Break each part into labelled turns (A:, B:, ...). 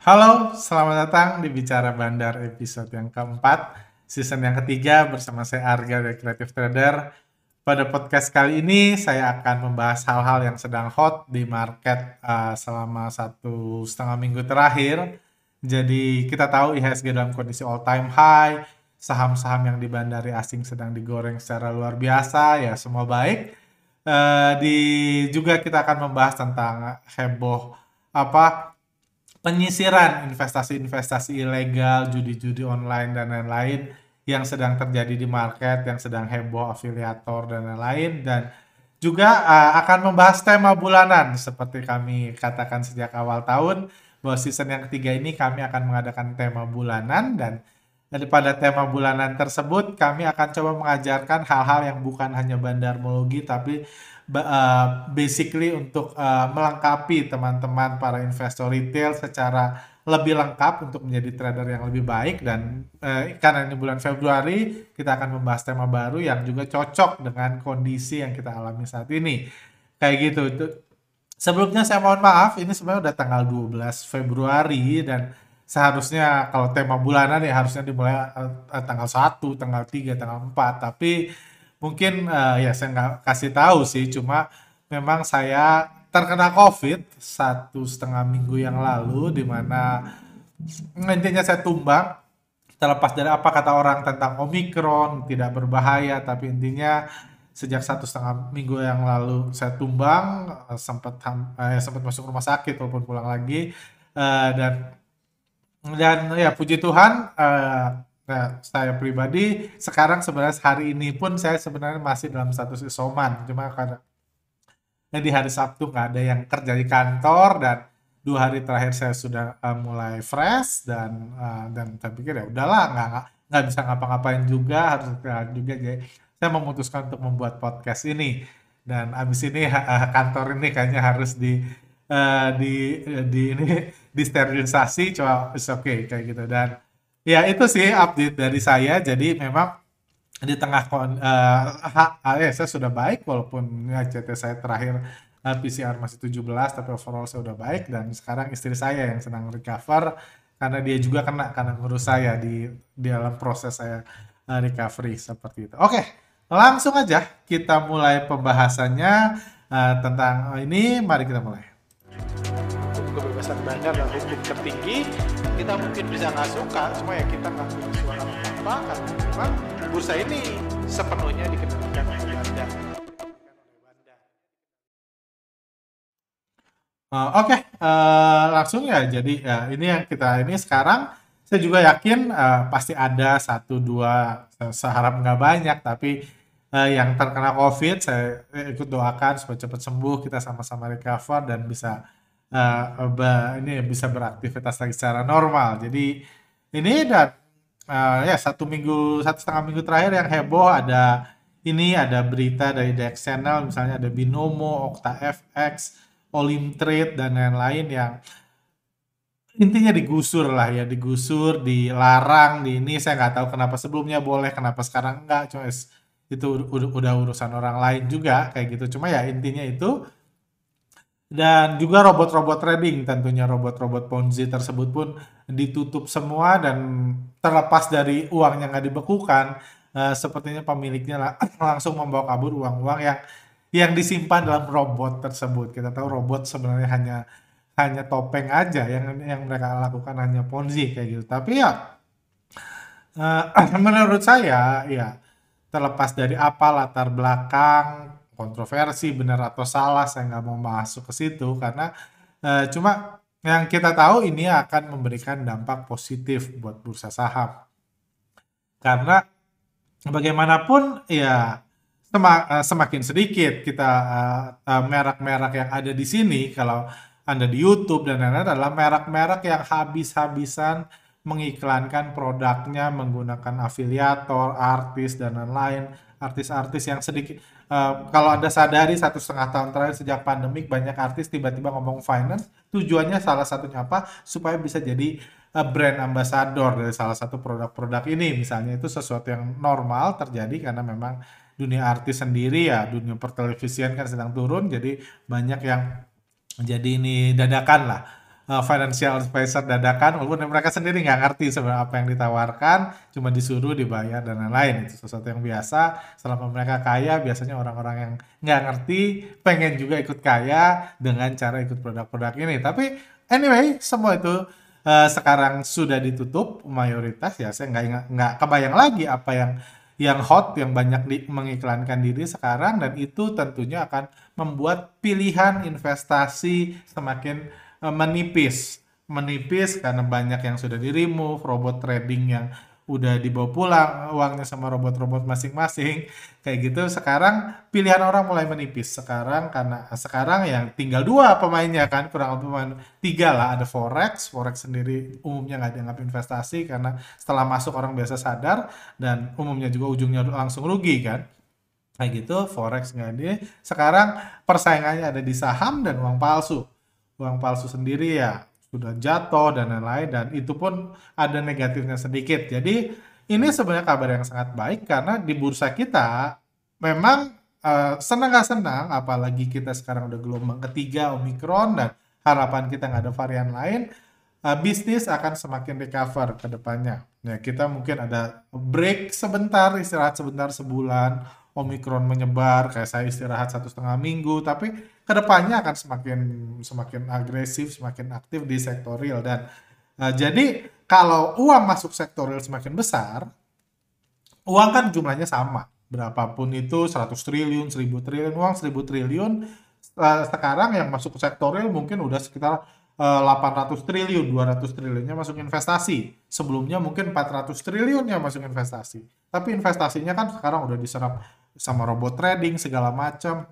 A: Halo, selamat datang di Bicara Bandar episode yang keempat, season yang ketiga bersama saya Arga dari Creative Trader. Pada podcast kali ini saya akan membahas hal-hal yang sedang hot di market uh, selama satu setengah minggu terakhir. Jadi kita tahu IHSG dalam kondisi all time high, saham-saham yang di bandari asing sedang digoreng secara luar biasa, ya semua baik. Uh, di juga kita akan membahas tentang heboh apa penyisiran investasi-investasi ilegal, judi-judi online dan lain-lain yang sedang terjadi di market, yang sedang heboh afiliator dan lain-lain. Dan juga uh, akan membahas tema bulanan. Seperti kami katakan sejak awal tahun bahwa season yang ketiga ini kami akan mengadakan tema bulanan. Dan daripada tema bulanan tersebut kami akan coba mengajarkan hal-hal yang bukan hanya bandarmologi tapi uh, basically untuk uh, melengkapi teman-teman para investor retail secara lebih lengkap untuk menjadi trader yang lebih baik. Dan uh, karena ini bulan Februari kita akan membahas tema baru yang juga cocok dengan kondisi yang kita alami saat ini. Kayak gitu. Sebelumnya saya mohon maaf ini sebenarnya udah tanggal 12 Februari dan seharusnya kalau tema bulanan ya harusnya dimulai uh, tanggal 1, tanggal 3, tanggal 4 tapi mungkin uh, ya saya nggak kasih tahu sih. Cuma memang saya terkena covid satu setengah minggu yang lalu di mana intinya saya tumbang. Terlepas dari apa kata orang tentang omikron tidak berbahaya tapi intinya sejak satu setengah minggu yang lalu saya tumbang sempat eh, sempat masuk rumah sakit walaupun pulang lagi uh, dan dan ya puji Tuhan uh, Nah, saya pribadi sekarang sebenarnya hari ini pun saya sebenarnya masih dalam status isoman. Cuma karena di hari Sabtu nggak ada yang kerja di kantor dan dua hari terakhir saya sudah uh, mulai fresh dan uh, dan saya pikir ya udahlah nggak nggak bisa ngapa-ngapain juga harus juga jadi saya memutuskan untuk membuat podcast ini dan abis ini uh, kantor ini kayaknya harus di uh, di di ini disterilisasi coba oke okay kayak gitu dan Ya itu sih update dari saya. Jadi memang di tengah kon, uh, ya, saya sudah baik walaupun ya, CT saya terakhir uh, PCR masih 17 tapi overall saya sudah baik dan sekarang istri saya yang sedang recover karena dia juga kena karena ngurus saya di, di dalam proses saya uh, recovery seperti itu. Oke, langsung aja kita mulai pembahasannya uh, tentang ini. Mari kita mulai kebebasan bandar dan hukum tertinggi kita mungkin bisa nggak suka cuma ya kita nggak punya suara apa karena memang bursa ini sepenuhnya dikendalikan oleh Belanda Uh, Oke, okay. uh, eh, langsung ya. Jadi ya, ini yang kita ini sekarang saya juga yakin uh, pasti ada satu dua seharap nggak banyak tapi uh, yang terkena COVID saya ikut doakan supaya cepat sembuh kita sama-sama recover dan bisa uh, ini bisa beraktivitas lagi secara normal. Jadi ini dan uh, ya satu minggu satu setengah minggu terakhir yang heboh ada ini ada berita dari Dex Channel misalnya ada Binomo, Okta FX, Olim Trade dan lain-lain yang intinya digusur lah ya digusur dilarang di ini saya nggak tahu kenapa sebelumnya boleh kenapa sekarang enggak cuma itu udah, urusan orang lain juga kayak gitu. Cuma ya intinya itu dan juga robot-robot trading tentunya robot-robot Ponzi tersebut pun ditutup semua dan terlepas dari uang yang nggak dibekukan uh, sepertinya pemiliknya langsung membawa kabur uang-uang yang yang disimpan dalam robot tersebut. Kita tahu robot sebenarnya hanya hanya topeng aja yang yang mereka lakukan hanya Ponzi kayak gitu. Tapi ya uh, menurut saya ya terlepas dari apa latar belakang kontroversi benar atau salah saya nggak mau masuk ke situ. Karena uh, cuma yang kita tahu ini akan memberikan dampak positif buat bursa saham. Karena bagaimanapun ya eh, semakin sedikit kita uh, merek-merek yang ada di sini kalau anda di YouTube dan lain-lain adalah merek-merek yang habis-habisan mengiklankan produknya menggunakan afiliator, artis dan lain-lain, artis-artis yang sedikit Uh, kalau anda sadari satu setengah tahun terakhir sejak pandemik banyak artis tiba-tiba ngomong finance. Tujuannya salah satunya apa? Supaya bisa jadi uh, brand ambassador dari salah satu produk-produk ini. Misalnya itu sesuatu yang normal terjadi karena memang dunia artis sendiri ya dunia pertelevisian kan sedang turun jadi banyak yang jadi ini dadakan lah uh, financial advisor dadakan walaupun mereka sendiri nggak ngerti sebenarnya apa yang ditawarkan cuma disuruh dibayar dan lain-lain. Itu sesuatu yang biasa. Selama mereka kaya biasanya orang-orang yang nggak ngerti pengen juga ikut kaya dengan cara ikut produk-produk ini. Tapi anyway semua itu uh, sekarang sudah ditutup mayoritas. Ya saya nggak nggak kebayang lagi apa yang yang hot yang banyak di, mengiklankan diri sekarang. Dan itu tentunya akan membuat pilihan investasi semakin menipis. Menipis karena banyak yang sudah di remove robot trading yang udah dibawa pulang uangnya sama robot-robot masing-masing. Kayak gitu sekarang pilihan orang mulai menipis. Sekarang karena sekarang yang tinggal dua pemainnya kan kurang lebih pemain tiga lah. Ada forex forex sendiri umumnya nggak dianggap investasi karena setelah masuk orang biasa sadar dan umumnya juga ujungnya langsung rugi kan. Kayak gitu forex nggak ada sekarang persaingannya ada di saham dan uang palsu uang palsu sendiri ya sudah jatuh dan lain-lain dan itu pun ada negatifnya sedikit. Jadi ini sebenarnya kabar yang sangat baik karena di bursa kita memang uh, senang gak senang apalagi kita sekarang udah gelombang ketiga Omikron dan harapan kita nggak ada varian lain uh, bisnis akan semakin recover ke depannya. Ya, kita mungkin ada break sebentar, istirahat sebentar sebulan, Omikron menyebar, kayak saya istirahat satu setengah minggu, tapi ke depannya akan semakin semakin agresif, semakin aktif di sektor real dan uh, jadi kalau uang masuk sektor real semakin besar, uang kan jumlahnya sama, berapapun itu 100 triliun, 1000 triliun, uang 1000 triliun uh, sekarang yang masuk ke sektor real mungkin udah sekitar 800 eh, triliun, 200 triliunnya masuk investasi. Sebelumnya mungkin 400 triliun yang masuk investasi. Tapi investasinya kan sekarang udah diserap sama robot trading segala macam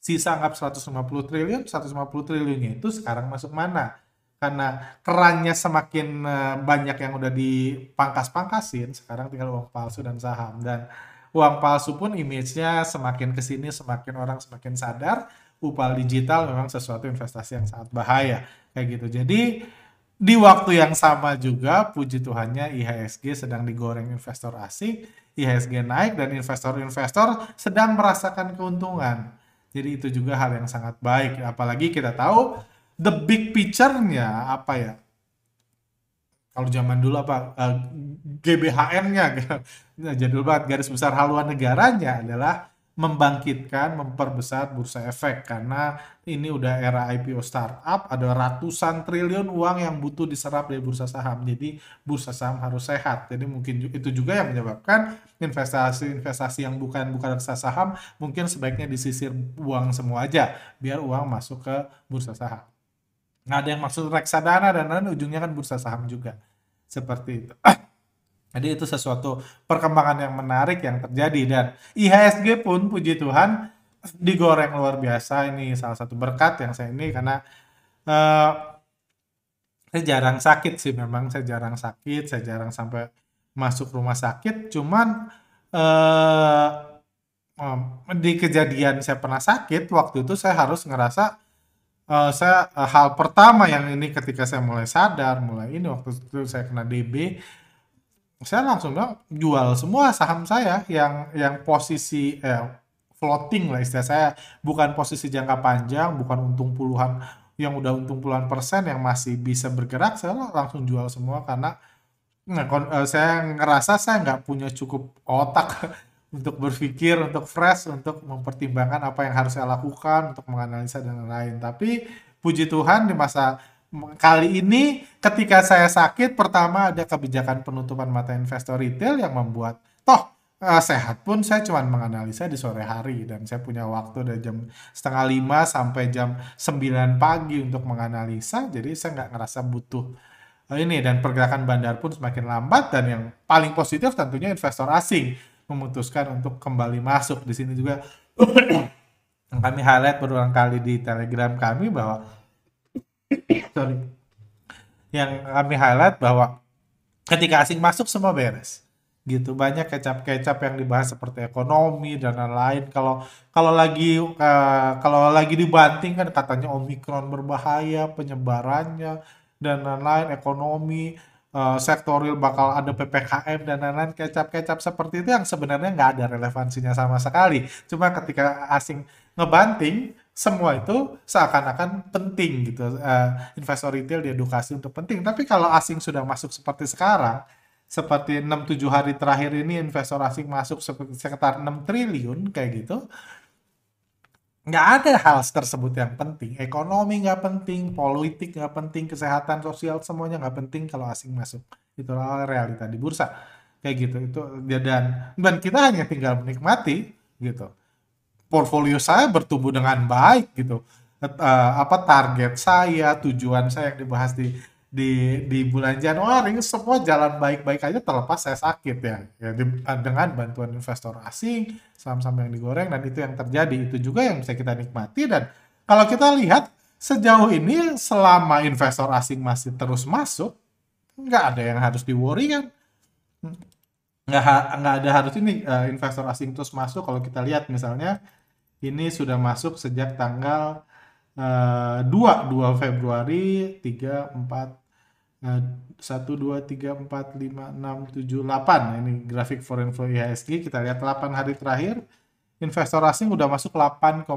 A: sisa anggap 150 triliun, 150 triliunnya itu sekarang masuk mana? Karena kerannya semakin eh, banyak yang udah dipangkas-pangkasin, sekarang tinggal uang palsu dan saham. Dan uang palsu pun image-nya semakin ke sini, semakin orang semakin sadar, upal digital memang sesuatu investasi yang sangat bahaya. Kayak gitu. Jadi, di waktu yang sama juga, puji Tuhannya IHSG sedang digoreng investor asing, IHSG naik dan investor-investor sedang merasakan keuntungan jadi itu juga hal yang sangat baik. Apalagi kita tahu the big picture-nya apa ya? Kalau zaman dulu apa eh, GBHN-nya jadul banget garis besar haluan negaranya adalah membangkitkan, memperbesar bursa efek karena ini udah era IPO startup, ada ratusan triliun uang yang butuh diserap dari bursa saham. Jadi bursa saham harus sehat. Jadi mungkin itu juga yang menyebabkan investasi-investasi yang bukan bukan bursa saham mungkin sebaiknya disisir uang semua aja biar uang masuk ke bursa saham. Nah, ada yang maksud reksadana dan lain ujungnya kan bursa saham juga. Seperti itu. Jadi itu sesuatu perkembangan yang menarik yang terjadi. Dan IHSG pun puji Tuhan digoreng luar biasa. Ini salah satu berkat yang saya ini karena uh, saya jarang sakit sih memang. Saya jarang sakit saya jarang sampai masuk rumah sakit. Cuman uh, di kejadian saya pernah sakit waktu itu saya harus ngerasa uh, saya hal pertama yang ini ketika saya mulai sadar mulai ini waktu itu saya kena DB saya langsung bilang jual semua saham saya yang yang posisi eh, floating lah istilah saya. Bukan posisi jangka panjang bukan untung puluhan yang udah untung puluhan persen yang masih bisa bergerak saya langsung jual semua karena nah, saya ngerasa saya nggak punya cukup otak untuk berpikir untuk fresh untuk mempertimbangkan apa yang harus saya lakukan untuk menganalisa dan lain-lain. Tapi puji Tuhan di masa kali ini ketika saya sakit pertama ada kebijakan penutupan mata investor retail yang membuat toh uh, sehat pun saya cuma menganalisa di sore hari dan saya punya waktu dari jam setengah lima sampai jam sembilan pagi untuk menganalisa jadi saya nggak ngerasa butuh uh, ini. Dan pergerakan bandar pun semakin lambat dan yang paling positif tentunya investor asing memutuskan untuk kembali masuk. Di sini juga kami highlight berulang kali di telegram kami bahwa sorry. Yang kami highlight bahwa ketika asing masuk semua beres. Gitu banyak kecap-kecap yang dibahas seperti ekonomi dan lain-lain. Kalau kalau lagi uh, kalau lagi dibanting kan katanya omikron berbahaya penyebarannya dan lain-lain ekonomi uh, sektoril bakal ada ppkm dan lain-lain. Kecap-kecap seperti itu yang sebenarnya nggak ada relevansinya sama sekali. Cuma ketika asing ngebanting semua itu seakan-akan penting gitu. Uh, investor retail diedukasi untuk penting. Tapi kalau asing sudah masuk seperti sekarang, seperti 6-7 hari terakhir ini investor asing masuk sekitar 6 triliun kayak gitu, nggak ada hal tersebut yang penting. Ekonomi nggak penting, politik nggak penting, kesehatan sosial semuanya nggak penting kalau asing masuk. Itulah realita di bursa kayak gitu itu dan dan kita hanya tinggal menikmati gitu portfolio saya bertumbuh dengan baik gitu. Uh, apa target saya, tujuan saya yang dibahas di di di bulan Januari semua jalan baik-baik aja terlepas saya sakit ya, ya di, dengan bantuan investor asing saham-saham yang digoreng dan itu yang terjadi. Itu juga yang bisa kita nikmati dan kalau kita lihat sejauh ini selama investor asing masih terus masuk nggak ada yang harus di worry kan nggak nggak ada harus ini uh, investor asing terus masuk. Kalau kita lihat misalnya ini sudah masuk sejak tanggal uh, 2 2 Februari 3 4 uh, 1 2 3 4 5 6 7 8 ini grafik foreign flow IHSG kita lihat 8 hari terakhir. Investor asing udah masuk 8,6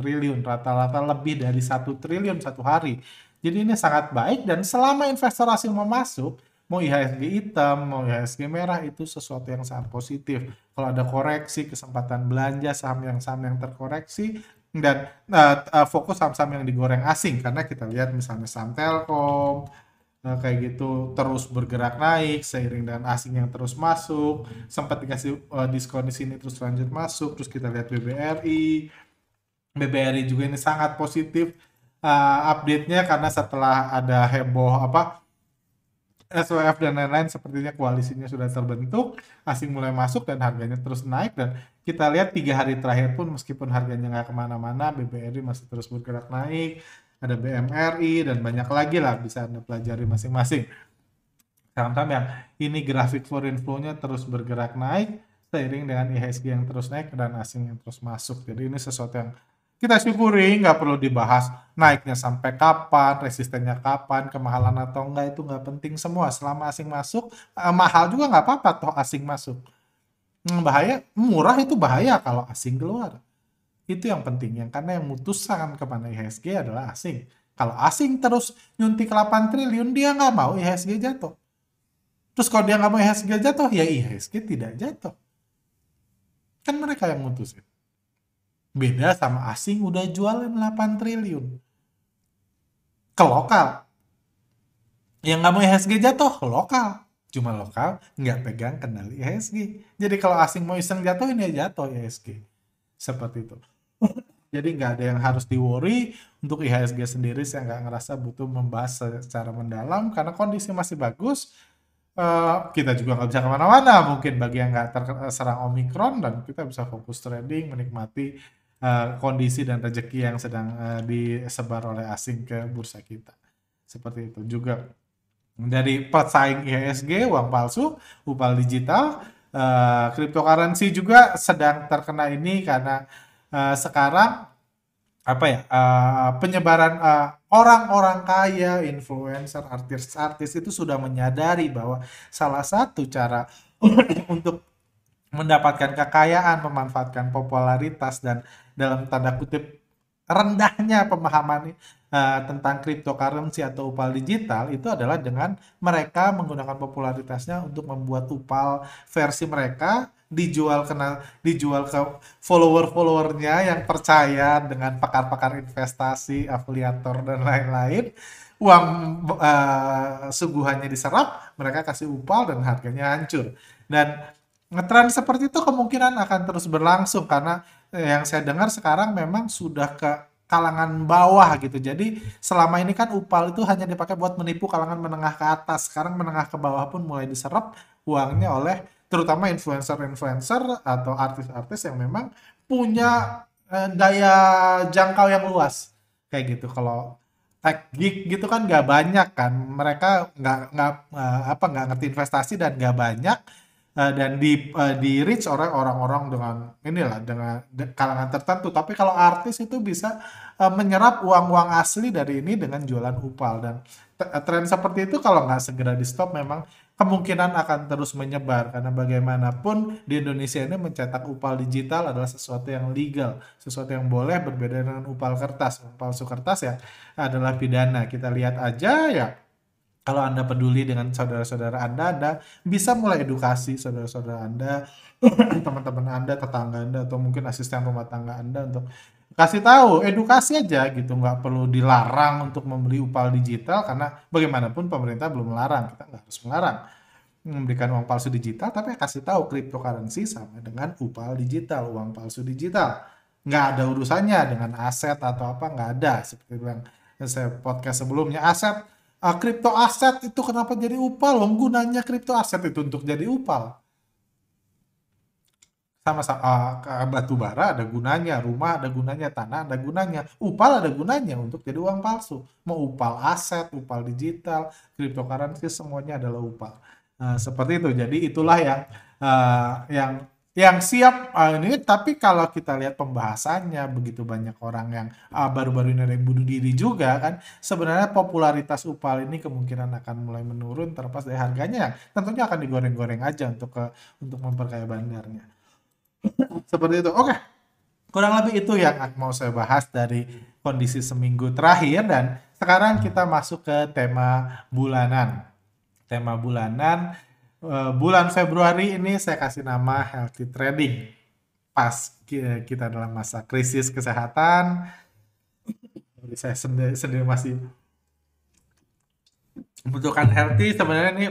A: triliun rata-rata lebih dari 1 triliun satu hari. Jadi ini sangat baik dan selama investor asing mau masuk mau IHSG hitam, mau IHSG merah itu sesuatu yang sangat positif. Kalau ada koreksi, kesempatan belanja saham yang saham yang terkoreksi dan uh, uh, fokus saham-saham yang digoreng asing. Karena kita lihat misalnya saham Telkom uh, kayak gitu terus bergerak naik seiring dengan asing yang terus masuk. Sempat dikasih uh, diskon di sini terus lanjut masuk. Terus kita lihat BBRI BBRI juga ini sangat positif uh, update-nya karena setelah ada heboh apa SWF dan lain-lain sepertinya koalisinya sudah terbentuk, asing mulai masuk dan harganya terus naik dan kita lihat tiga hari terakhir pun meskipun harganya nggak ke mana-mana, BBRI masih terus bergerak naik, ada BMRI dan banyak lagi lah bisa anda pelajari masing-masing. Saham-saham yang ini grafik foreign flow-nya terus bergerak naik seiring dengan IHSG yang terus naik dan asing yang terus masuk. Jadi ini sesuatu yang kita syukuri nggak perlu dibahas naiknya sampai kapan, resistennya kapan, kemahalan atau enggak itu nggak penting semua. Selama asing masuk, eh, mahal juga nggak apa-apa toh asing masuk. Hmm, bahaya, murah itu bahaya kalau asing keluar. Itu yang penting, yang karena yang mutusan kepada IHSG adalah asing. Kalau asing terus nyuntik 8 triliun, dia nggak mau IHSG jatuh. Terus kalau dia nggak mau IHSG jatuh, ya IHSG tidak jatuh. Kan mereka yang mutusin. Beda sama asing udah jualan 8 triliun. Ke lokal. Yang nggak mau IHSG jatuh, lokal. Cuma lokal, nggak pegang kendali IHSG. Jadi kalau asing mau iseng jatuh, ini ya jatuh IHSG. Seperti itu. Jadi nggak ada yang harus di worry untuk IHSG sendiri saya nggak ngerasa butuh membahas secara mendalam karena kondisi masih bagus. Uh, kita juga nggak bisa ke mana-mana mungkin bagi yang nggak terserang omikron dan kita bisa fokus trading menikmati uh, kondisi dan rezeki yang sedang uh, disebar oleh asing ke bursa kita. Seperti itu juga dari pesaing IHSG, uang palsu, upal digital, uh, cryptocurrency juga sedang terkena ini karena uh, sekarang apa ya uh, penyebaran orang-orang uh, kaya, influencer, artis-artis itu sudah menyadari bahwa salah satu cara untuk mendapatkan kekayaan, memanfaatkan popularitas dan dalam tanda kutip rendahnya pemahaman uh, tentang cryptocurrency atau upal digital itu adalah dengan mereka menggunakan popularitasnya untuk membuat upal versi mereka dijual kena dijual ke follower-followernya yang percaya dengan pakar-pakar investasi, afiliator dan lain-lain uang uh, suguhannya diserap, mereka kasih upal dan harganya hancur. Dan ngetren seperti itu kemungkinan akan terus berlangsung karena eh, yang saya dengar sekarang memang sudah ke kalangan bawah gitu. Jadi selama ini kan upal itu hanya dipakai buat menipu kalangan menengah ke atas. Sekarang menengah ke bawah pun mulai diserap uangnya oleh terutama influencer-influencer atau artis-artis yang memang punya eh, daya jangkau yang luas. Kayak gitu. Kalau tech geek gitu kan nggak banyak kan. Mereka nggak nggak uh, apa nggak ngerti investasi dan nggak banyak uh, dan di uh, di reach oleh orang-orang dengan inilah dengan kalangan tertentu. Tapi kalau artis itu bisa uh, menyerap uang-uang asli dari ini dengan jualan upal dan tren seperti itu kalau nggak segera di stop memang kemungkinan akan terus menyebar karena bagaimanapun di Indonesia ini mencetak upal digital adalah sesuatu yang legal, sesuatu yang boleh berbeda dengan upal kertas. Upal kertas ya adalah pidana. Kita lihat aja ya kalau Anda peduli dengan saudara-saudara Anda, Anda bisa mulai edukasi saudara-saudara Anda, teman-teman Anda, tetangga Anda, atau mungkin asisten rumah tangga Anda untuk kasih tahu, edukasi aja gitu, nggak perlu dilarang untuk membeli upal digital karena bagaimanapun pemerintah belum melarang, kita nggak harus melarang memberikan uang palsu digital, tapi kasih tahu cryptocurrency sama dengan upal digital, uang palsu digital. Nggak ada urusannya dengan aset atau apa, nggak ada. Seperti yang saya podcast sebelumnya, aset kripto uh, aset itu kenapa jadi upal? Wong gunanya kripto aset itu untuk jadi upal. Sama uh, batu bara ada gunanya, rumah ada gunanya, tanah ada gunanya, upal ada gunanya untuk jadi uang palsu. Mau upal aset, upal digital, cryptocurrency semuanya adalah upal. Uh, seperti itu. Jadi itulah yang uh, yang yang siap uh, ini. Tapi kalau kita lihat pembahasannya begitu banyak orang yang uh, baru-baru ini ada yang bunuh diri juga kan sebenarnya popularitas upal ini kemungkinan akan mulai menurun terlepas dari harganya. Yang tentunya akan digoreng-goreng aja untuk ke untuk memperkaya bandarnya. Seperti itu. Oke. Kurang lebih itu yang mau saya bahas dari kondisi seminggu terakhir. Dan sekarang kita masuk ke tema bulanan. Tema bulanan uh, bulan Februari ini saya kasih nama healthy trading. Pas kita dalam masa krisis kesehatan, saya sendiri, sendiri masih membutuhkan healthy. Sebenarnya ini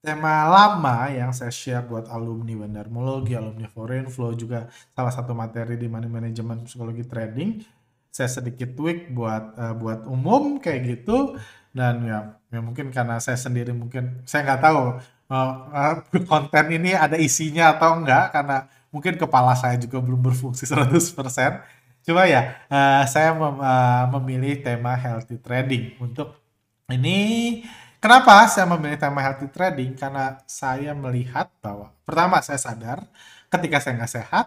A: tema lama yang saya share buat alumni Bandarmologi, alumni Foreign Flow juga salah satu materi di money management psikologi trading. Saya sedikit tweak buat uh, buat umum kayak gitu dan ya, ya mungkin karena saya sendiri mungkin saya nggak tahu uh, konten ini ada isinya atau enggak karena mungkin kepala saya juga belum berfungsi 100%. Coba ya, uh, saya mem, uh, memilih tema healthy trading untuk ini. Kenapa saya memilih tema healthy trading? Karena saya melihat bahwa pertama saya sadar ketika saya nggak sehat,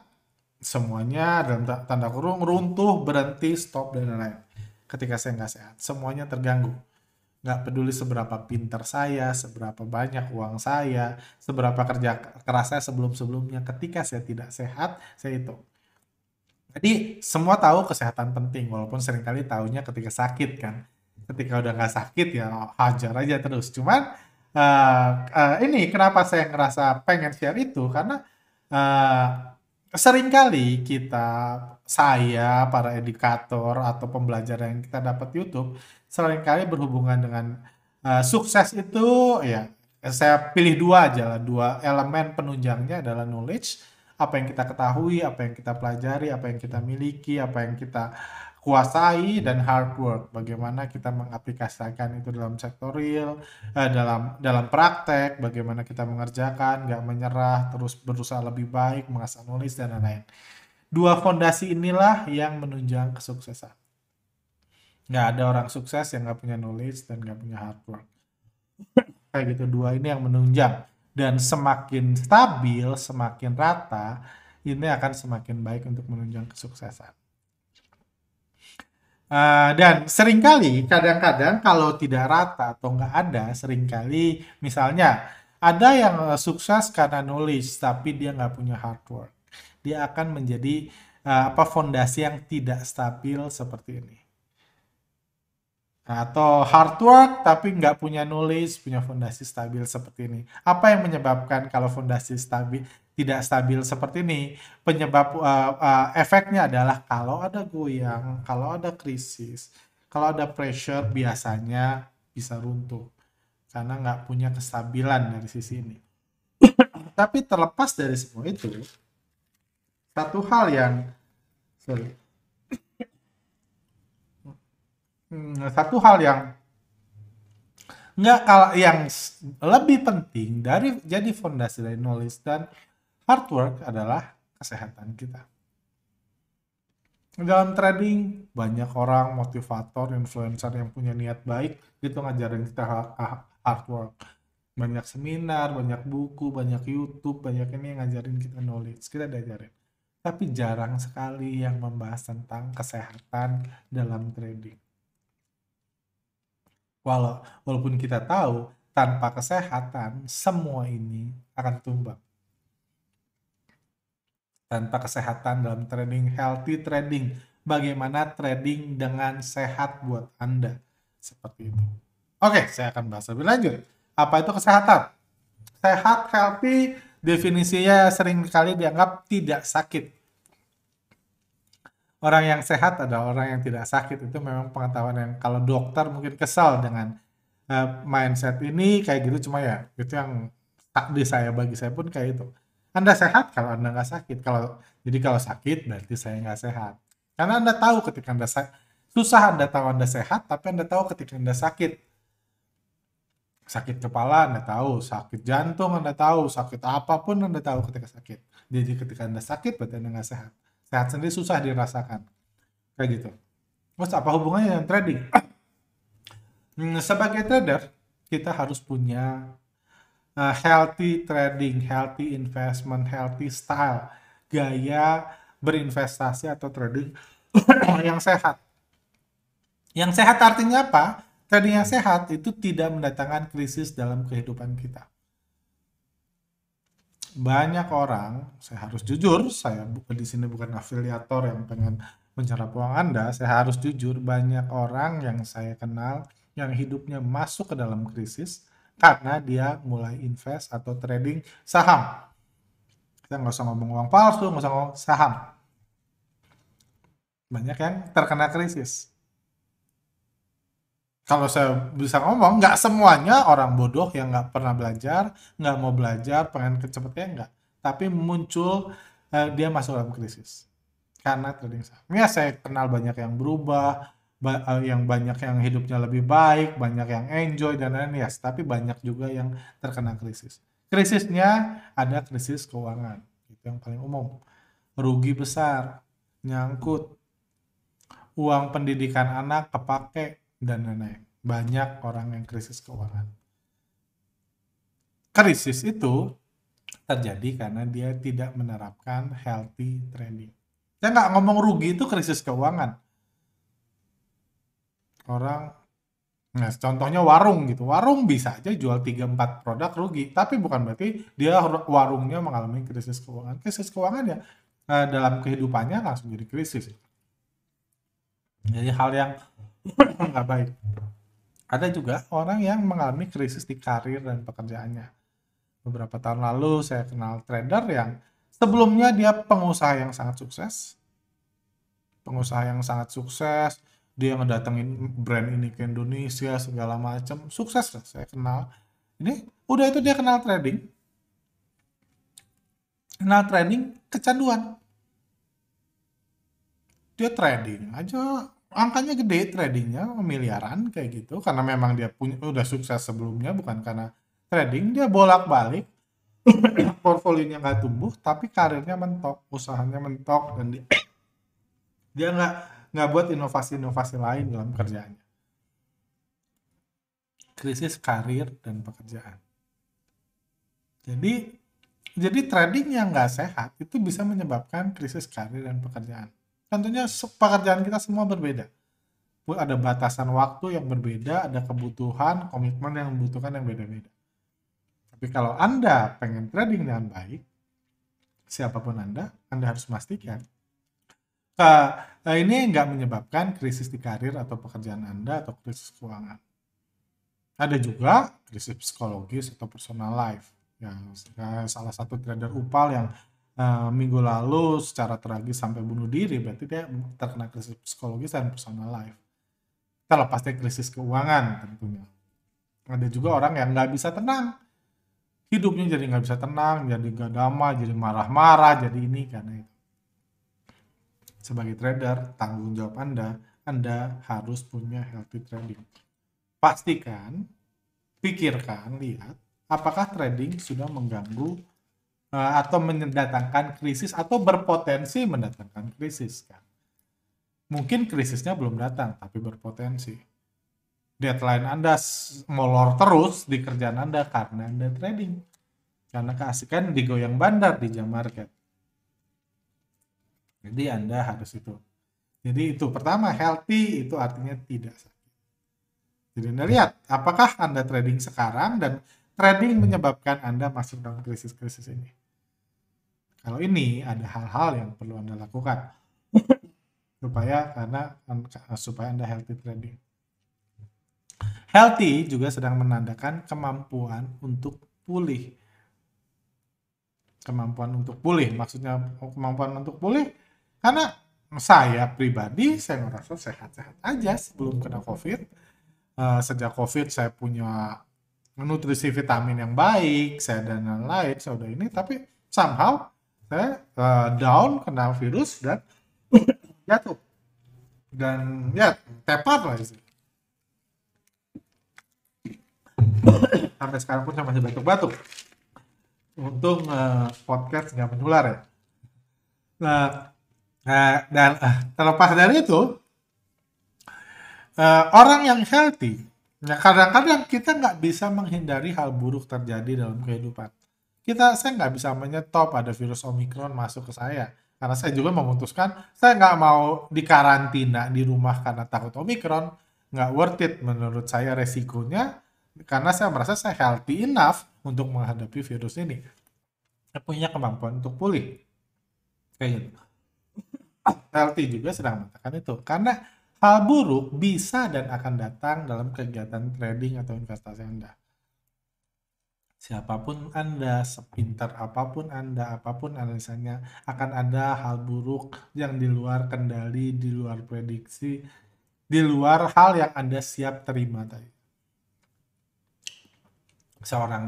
A: semuanya dalam tanda kurung runtuh, berhenti, stop dan lain-lain. Ketika saya nggak sehat, semuanya terganggu nggak peduli seberapa pinter saya, seberapa banyak uang saya, seberapa kerja keras saya sebelum-sebelumnya. Ketika saya tidak sehat, saya itu. Jadi semua tahu kesehatan penting, walaupun sering kali tahunya ketika sakit kan. Ketika udah nggak sakit ya hajar aja terus. Cuman uh, uh, ini kenapa saya ngerasa pengen share itu karena uh, sering kali kita saya para edukator atau pembelajar yang kita dapat YouTube sering kali berhubungan dengan uh, sukses itu ya saya pilih dua aja lah. Dua elemen penunjangnya adalah knowledge apa yang kita ketahui apa yang kita pelajari apa yang kita miliki apa yang kita kuasai dan hard work. Bagaimana kita mengaplikasikan itu dalam sektor real eh, dalam dalam praktek bagaimana kita mengerjakan nggak menyerah terus berusaha lebih baik mengasah nulis dan lain-lain. Dua fondasi inilah yang menunjang kesuksesan nggak ada orang sukses yang nggak punya knowledge dan nggak punya hard work. Kayak gitu dua ini yang menunjang. Dan semakin stabil semakin rata ini akan semakin baik untuk menunjang kesuksesan. Uh, dan sering kali kadang-kadang kalau tidak rata atau nggak ada sering kali misalnya ada yang sukses karena knowledge tapi dia nggak punya hard work. Dia akan menjadi uh, apa fondasi yang tidak stabil seperti ini atau hard work tapi nggak punya knowledge punya fondasi stabil seperti ini. Apa yang menyebabkan kalau fondasi stabil tidak stabil seperti ini? Penyebab uh, uh, efeknya adalah kalau ada goyang kalau ada krisis kalau ada pressure biasanya bisa runtuh. Karena nggak punya kestabilan dari sisi ini. Tapi terlepas dari semua itu satu hal yang sorry hmm, satu hal yang nggak kalau yang lebih penting dari jadi fondasi dari knowledge dan hard work adalah kesehatan kita. Dalam trading, banyak orang, motivator, influencer yang punya niat baik, itu ngajarin kita hard work. banyak seminar, banyak buku, banyak YouTube, banyak ini yang ngajarin kita knowledge, kita diajarin. Tapi jarang sekali yang membahas tentang kesehatan dalam trading. Walau, walaupun kita tahu tanpa kesehatan semua ini akan tumbang. Tanpa kesehatan dalam trading, healthy trading, bagaimana trading dengan sehat buat Anda. Seperti itu. Oke, saya akan bahas lebih lanjut. Apa itu kesehatan? Sehat, healthy, definisinya sering kali dianggap tidak sakit. Orang yang sehat adalah orang yang tidak sakit. Itu memang pengetahuan yang kalau dokter mungkin kesal dengan uh, mindset ini kayak gitu. Cuma ya itu yang tak di saya bagi saya pun kayak itu. Anda sehat kalau Anda nggak sakit. Kalau jadi kalau sakit berarti saya nggak sehat. Karena Anda tahu ketika Anda susah Anda tahu Anda sehat, tapi Anda tahu ketika Anda sakit sakit kepala Anda tahu, sakit jantung Anda tahu, sakit apa pun Anda tahu ketika sakit. Jadi ketika Anda sakit berarti Anda nggak sehat. Sehat sendiri susah dirasakan. Kayak gitu. Terus apa hubungannya dengan trading? Hmm, sebagai trader, kita harus punya uh, healthy trading, healthy investment, healthy style, gaya berinvestasi atau trading yang sehat. Yang sehat artinya apa? Trading yang sehat itu tidak mendatangkan krisis dalam kehidupan kita. Banyak orang, saya harus jujur, saya bukan di sini bukan afiliator yang pengen mencerap uang Anda, saya harus jujur, banyak orang yang saya kenal yang hidupnya masuk ke dalam krisis karena dia mulai invest atau trading saham. Kita nggak usah ngomong uang palsu, nggak usah ngomong saham. Banyak yang terkena krisis kalau saya bisa ngomong, nggak semuanya orang bodoh yang nggak pernah belajar, nggak mau belajar, pengen kecepatnya nggak. Tapi muncul uh, dia masuk dalam krisis karena trading saham. Ya saya kenal banyak yang berubah, ba uh, yang banyak yang hidupnya lebih baik, banyak yang enjoy dan lain-lain. Yes, tapi banyak juga yang terkena krisis. Krisisnya ada krisis keuangan, itu yang paling umum. Rugi besar, nyangkut, uang pendidikan anak kepake dan lain-lain. Banyak orang yang krisis keuangan. Krisis itu terjadi karena dia tidak menerapkan healthy trading. Saya nggak ngomong rugi itu krisis keuangan. Orang, nah contohnya warung gitu. Warung bisa aja jual 3-4 produk rugi. Tapi bukan berarti dia warungnya mengalami krisis keuangan. Krisis keuangan ya eh, dalam kehidupannya langsung jadi krisis. Jadi hal yang nggak baik. Ada juga orang yang mengalami krisis di karir dan pekerjaannya. Beberapa tahun lalu saya kenal trader yang sebelumnya dia pengusaha yang sangat sukses. Pengusaha yang sangat sukses, dia ngedatengin brand ini ke Indonesia segala macam, sukses lah saya kenal. Ini udah itu dia kenal trading. Kenal trading kecanduan. Dia trading aja angkanya gede tradingnya miliaran kayak gitu. Karena memang dia punya udah sukses sebelumnya bukan karena trading dia bolak-balik. Portfolionya nggak tumbuh tapi karirnya mentok usahanya mentok dan dia dia nggak nggak buat inovasi-inovasi lain dalam kerjaannya krisis karir dan pekerjaan. Jadi jadi trading yang nggak sehat itu bisa menyebabkan krisis karir dan pekerjaan tentunya pekerjaan kita semua berbeda. Ada batasan waktu yang berbeda, ada kebutuhan, komitmen yang membutuhkan yang beda-beda. Tapi kalau Anda pengen trading dengan baik, siapa pun Anda, Anda harus memastikan ini nggak menyebabkan krisis di karir atau pekerjaan Anda atau krisis keuangan. Ada juga krisis psikologis atau personal life. Ya, salah satu trader upal yang uh, minggu lalu secara tragis sampai bunuh diri, berarti dia terkena krisis psikologis dan personal life. Terlepas dari krisis keuangan tentunya. Ada juga orang yang nggak bisa tenang. Hidupnya jadi nggak bisa tenang, jadi nggak damai, jadi marah-marah, jadi ini karena itu. Sebagai trader, tanggung jawab Anda, Anda harus punya healthy trading. Pastikan, pikirkan, lihat, apakah trading sudah mengganggu atau mendatangkan krisis atau berpotensi mendatangkan krisis kan. Mungkin krisisnya belum datang tapi berpotensi. deadline Anda molor terus di kerjaan Anda karena Anda trading. Karena keasikan digoyang bandar di jam market. Jadi Anda harus itu. Jadi itu pertama healthy itu artinya tidak sakit. Jadi Anda lihat apakah Anda trading sekarang dan trading menyebabkan Anda masuk dalam krisis-krisis ini. Kalau ini ada hal-hal yang perlu Anda lakukan supaya karena supaya Anda healthy trading. Healthy juga sedang menandakan kemampuan untuk pulih. Kemampuan untuk pulih, maksudnya kemampuan untuk pulih karena saya pribadi saya merasa sehat-sehat aja sebelum kena COVID. Uh, sejak COVID saya punya nutrisi vitamin yang baik, saya dan lain-lain, saya udah ini, tapi somehow saya uh, down kena virus dan jatuh. Dan ya tepat lah sih sampai sekarang pun saya masih batuk-batuk. Untung uh, podcast nggak menular ya. Nah, uh, dan uh, terlepas dari itu uh, orang yang healthy ya kadang-kadang kita nggak bisa menghindari hal buruk terjadi dalam kehidupan kita saya nggak bisa menyetop ada virus omikron masuk ke saya. Karena saya juga memutuskan saya nggak mau dikarantina di rumah karena takut omikron nggak worth it menurut saya resikonya karena saya merasa saya healthy enough untuk menghadapi virus ini. Saya punya kemampuan untuk pulih. Kayak gitu. Healthy juga sedang mengatakan itu. Karena hal buruk bisa dan akan datang dalam kegiatan trading atau investasi Anda siapa pun Anda, sepintar apa pun Anda, apa pun analisanya, akan ada hal buruk yang di luar kendali, di luar prediksi, di luar hal yang Anda siap terima tadi. Seorang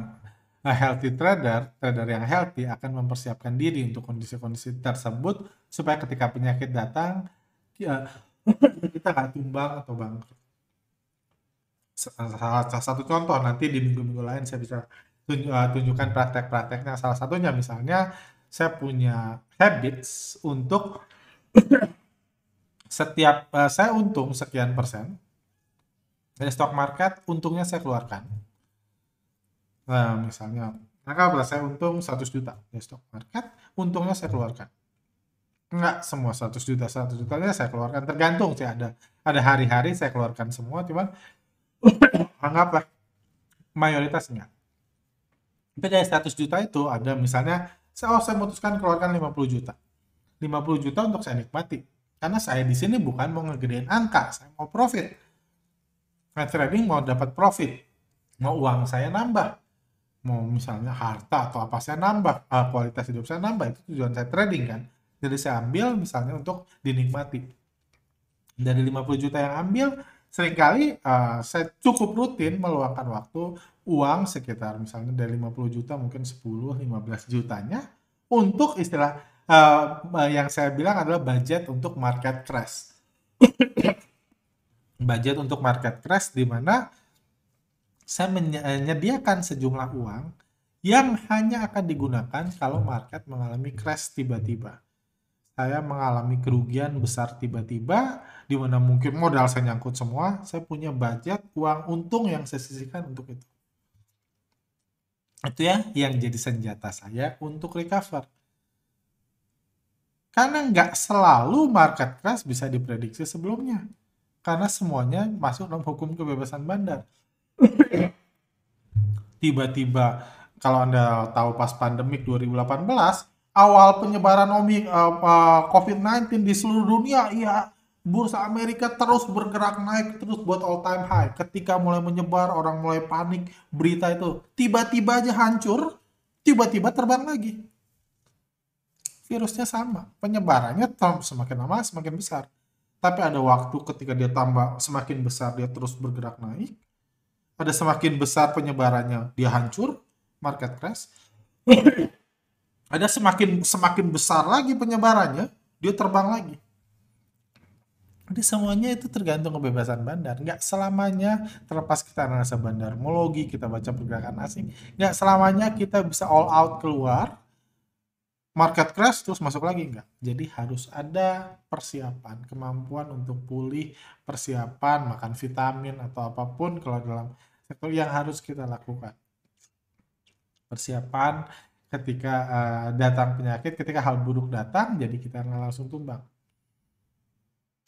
A: healthy trader, trader yang healthy akan mempersiapkan diri untuk kondisi-kondisi tersebut supaya ketika penyakit datang, ya, kita nggak tumbang atau bangkrut. Salah satu contoh nanti di minggu-minggu lain saya bisa tunjukkan praktek-prakteknya. Salah satunya misalnya saya punya habits untuk setiap uh, saya untung sekian persen dari stock market, untungnya saya keluarkan. Nah, misalnya, maka saya untung 100 juta dari stock market, untungnya saya keluarkan. Enggak semua 100 juta, 100 jutanya saya keluarkan. Tergantung sih ada ada hari-hari saya keluarkan semua, cuman anggaplah mayoritas enggak. Tapi dari 100 juta itu ada misalnya, saya, oh saya memutuskan keluarkan 50 juta. 50 juta untuk saya nikmati. Karena saya di sini bukan mau ngegedein angka, saya mau profit. Nah, trading mau dapat profit. Mau uang saya nambah. Mau misalnya harta atau apa saya nambah, uh, kualitas hidup saya nambah, itu tujuan saya trading kan. Jadi saya ambil misalnya untuk dinikmati. Dari 50 juta yang ambil, sering kali uh, saya cukup rutin meluangkan waktu uang sekitar misalnya dari 50 juta mungkin 10 15 jutanya untuk istilah uh, yang saya bilang adalah budget untuk market crash. budget untuk market crash di mana saya menyediakan sejumlah uang yang hanya akan digunakan kalau market mengalami crash tiba-tiba saya mengalami kerugian besar tiba-tiba di mana mungkin modal saya nyangkut semua, saya punya budget uang untung yang saya sisihkan untuk itu. Itu ya yang jadi senjata saya untuk recover. Karena nggak selalu market crash bisa diprediksi sebelumnya. Karena semuanya masuk dalam hukum kebebasan bandar. Tiba-tiba kalau Anda tahu pas pandemik 2018, awal penyebaran Omi, uh, uh, COVID-19 di seluruh dunia, ya bursa Amerika terus bergerak naik terus buat all time high. Ketika mulai menyebar, orang mulai panik, berita itu tiba-tiba aja hancur, tiba-tiba terbang lagi. Virusnya sama, penyebarannya semakin lama semakin besar. Tapi ada waktu ketika dia tambah semakin besar dia terus bergerak naik. Ada semakin besar penyebarannya dia hancur, market crash ada semakin semakin besar lagi penyebarannya, dia terbang lagi. Jadi semuanya itu tergantung kebebasan bandar. Nggak selamanya terlepas kita analisa bandarmologi, kita baca pergerakan asing. Nggak selamanya kita bisa all out keluar. market crash terus masuk lagi enggak. Jadi harus ada persiapan, kemampuan untuk pulih, persiapan makan vitamin atau apa pun kalau dalam sektor yang harus kita lakukan. Persiapan ketika uh, datang penyakit, ketika hal buruk datang, jadi kita nggak langsung tumbang.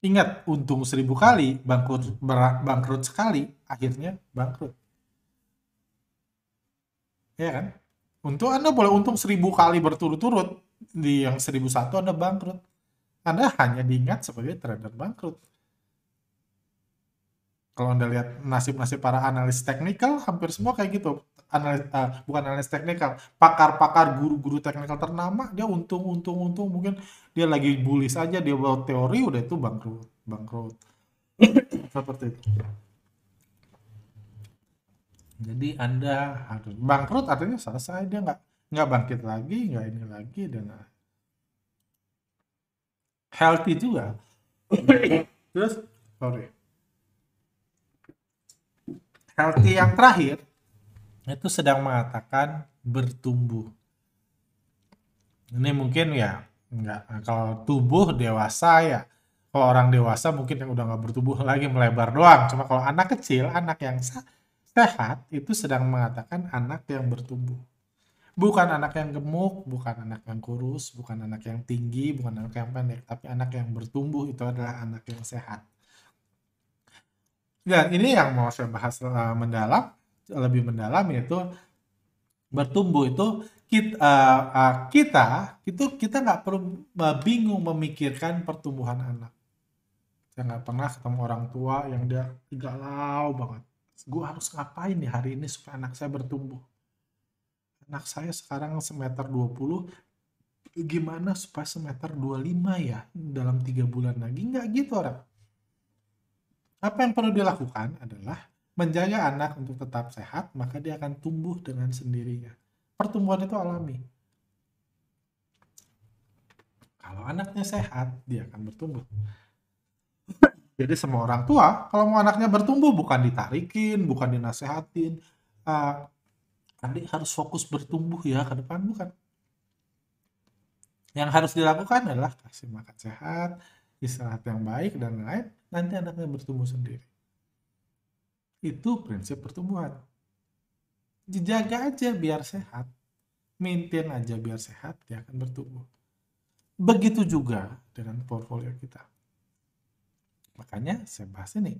A: Ingat, untung seribu kali, bangkrut bangkrut sekali, akhirnya bangkrut. Ya kan? Untuk Anda boleh untung seribu kali berturut-turut, di yang seribu satu Anda bangkrut. Anda hanya diingat sebagai trader bangkrut. Kalau Anda lihat nasib-nasib para analis teknikal, hampir semua kayak gitu. Analis, uh, bukan analis teknikal, pakar-pakar guru-guru teknikal ternama, dia untung-untung-untung, mungkin dia lagi bullish aja, dia bawa teori, udah itu bangkrut. Bangkrut. Seperti itu. Jadi Anda harus bangkrut artinya selesai dia nggak nggak bangkit lagi, nggak ini lagi dan healthy juga. Terus sorry. Healthy yang terakhir itu sedang mengatakan bertumbuh. Ini mungkin ya nggak kalau tubuh dewasa ya kalau orang dewasa mungkin yang udah nggak bertumbuh lagi melebar doang cuma kalau anak kecil anak yang Sehat itu sedang mengatakan anak yang bertumbuh. Bukan anak yang gemuk, bukan anak yang kurus, bukan anak yang tinggi, bukan anak yang pendek, tapi anak yang bertumbuh itu adalah anak yang sehat. Dan ini yang mau saya bahas uh, mendalam, lebih mendalam yaitu bertumbuh itu kita, uh, uh, kita itu kita nggak perlu bingung memikirkan pertumbuhan anak. Saya nggak pernah ketemu orang tua yang dia galau banget. Gue harus ngapain nih hari ini supaya anak saya bertumbuh? Anak saya sekarang semeter 20 gimana supaya semeter 25 ya dalam tiga bulan lagi? Nggak gitu orang apa yang perlu dilakukan adalah menjaga anak untuk tetap sehat maka dia akan tumbuh dengan sendirinya pertumbuhan itu alami kalau anaknya sehat dia akan bertumbuh jadi semua orang tua kalau mau anaknya bertumbuh bukan ditarikin, bukan dinasehatin. Uh, adik harus fokus bertumbuh ya ke depan bukan. Yang harus dilakukan adalah kasih makan sehat, istirahat yang baik dan lain, nanti anaknya bertumbuh sendiri. Itu prinsip pertumbuhan. Dijaga aja biar sehat. Maintain aja biar sehat, dia akan bertumbuh. Begitu juga dengan portfolio kita Makanya saya bahas ini.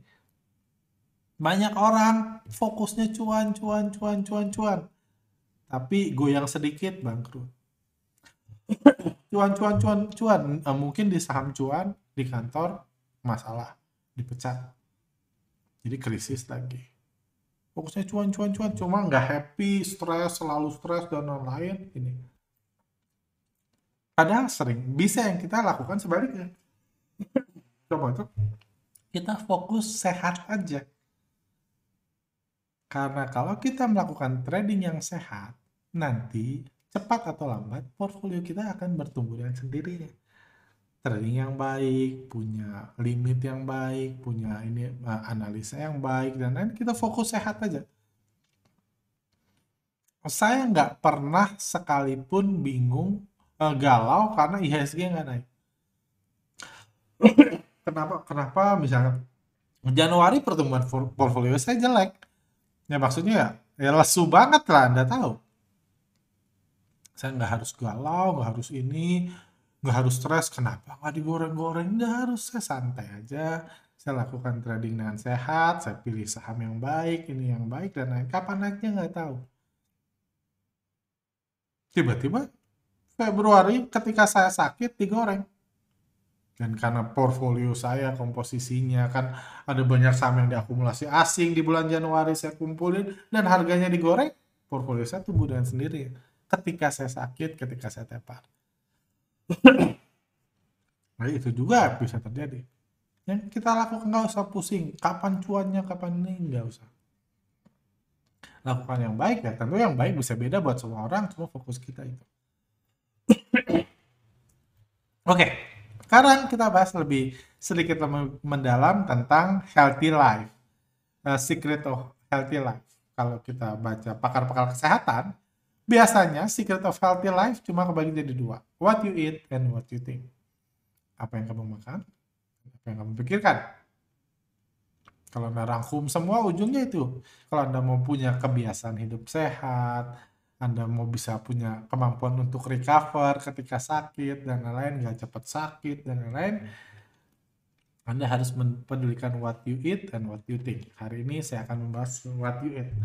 A: Banyak orang fokusnya cuan, cuan, cuan, cuan, cuan. Tapi goyang sedikit bangkrut. cuan, cuan, cuan, cuan. Mungkin di saham cuan, di kantor, masalah. Dipecat. Jadi krisis lagi. Fokusnya cuan, cuan, cuan. Cuma nggak happy, stres, selalu stres, dan lain-lain. Ini. Padahal sering. Bisa yang kita lakukan sebaliknya. Coba tuh kita fokus sehat aja. Karena kalau kita melakukan trading yang sehat, nanti cepat atau lambat portfolio kita akan bertumbuh dengan sendirinya. Trading yang baik, punya limit yang baik, punya ini uh, analisa yang baik dan lain kita fokus sehat aja. Saya nggak pernah sekalipun bingung uh, galau karena IHSG nggak naik. Kenapa kenapa misalnya Januari pertumbuhan portfolio saya jelek. Ya maksudnya ya, ya lesu banget lah anda tahu. Saya nggak harus galau nggak harus ini nggak harus stres kenapa nggak digoreng-goreng? Nggak harus saya santai aja. Saya lakukan trading dengan sehat saya pilih saham yang baik ini yang baik dan lain kapan naiknya nggak tahu. Tiba-tiba Februari ketika saya sakit digoreng. Dan karena portfolio saya komposisinya kan ada banyak saham yang diakumulasi asing di bulan Januari saya kumpulin dan harganya digoreng portfolio saya tumbuh dengan sendiri. Ketika saya sakit ketika saya tepar nah itu juga bisa terjadi yang kita lakukan nggak usah pusing kapan cuannya kapan ini nggak usah lakukan yang baik ya tentu yang baik bisa beda buat semua orang cuma fokus kita itu oke okay. Sekarang kita bahas lebih sedikit mendalam tentang healthy life. Uh, secret of healthy life. Kalau kita baca pakar-pakar kesehatan, Biasanya secret of healthy life cuma kebagi jadi dua. What you eat and what you think. Apa yang kamu makan, apa yang kamu pikirkan. Kalau Anda rangkum semua ujungnya itu. Kalau Anda mau punya kebiasaan hidup sehat, Anda mau bisa punya kemampuan untuk recover ketika sakit dan lain-lain, nggak cepat sakit dan lain-lain, Anda harus mempedulikan what you eat and what you think. Hari ini saya akan membahas what you eat.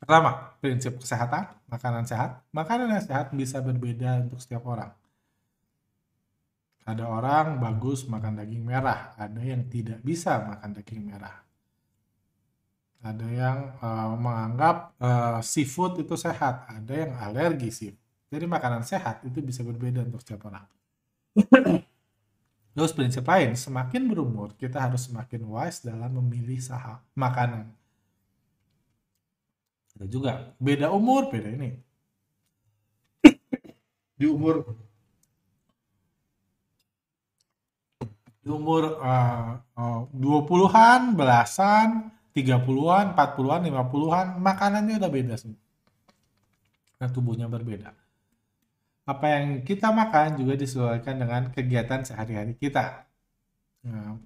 A: Pertama, prinsip kesehatan, makanan sehat. Makanan yang sehat bisa berbeda untuk setiap orang. Ada orang bagus makan daging merah, ada yang tidak bisa makan daging merah. Ada yang uh, menganggap uh, seafood itu sehat, ada yang alergi sih. Jadi makanan sehat itu bisa berbeda untuk setiap orang. Terus prinsip lain, semakin berumur kita harus semakin wise dalam memilih saham makanan. Ada juga beda umur, beda ini. Di umur di umur uh, uh, 20-an, belasan, 30-an, 40-an, 50-an, makanannya udah beda semua. Nah, tubuhnya berbeda. Apa yang kita makan juga disesuaikan dengan kegiatan sehari-hari kita. Nah,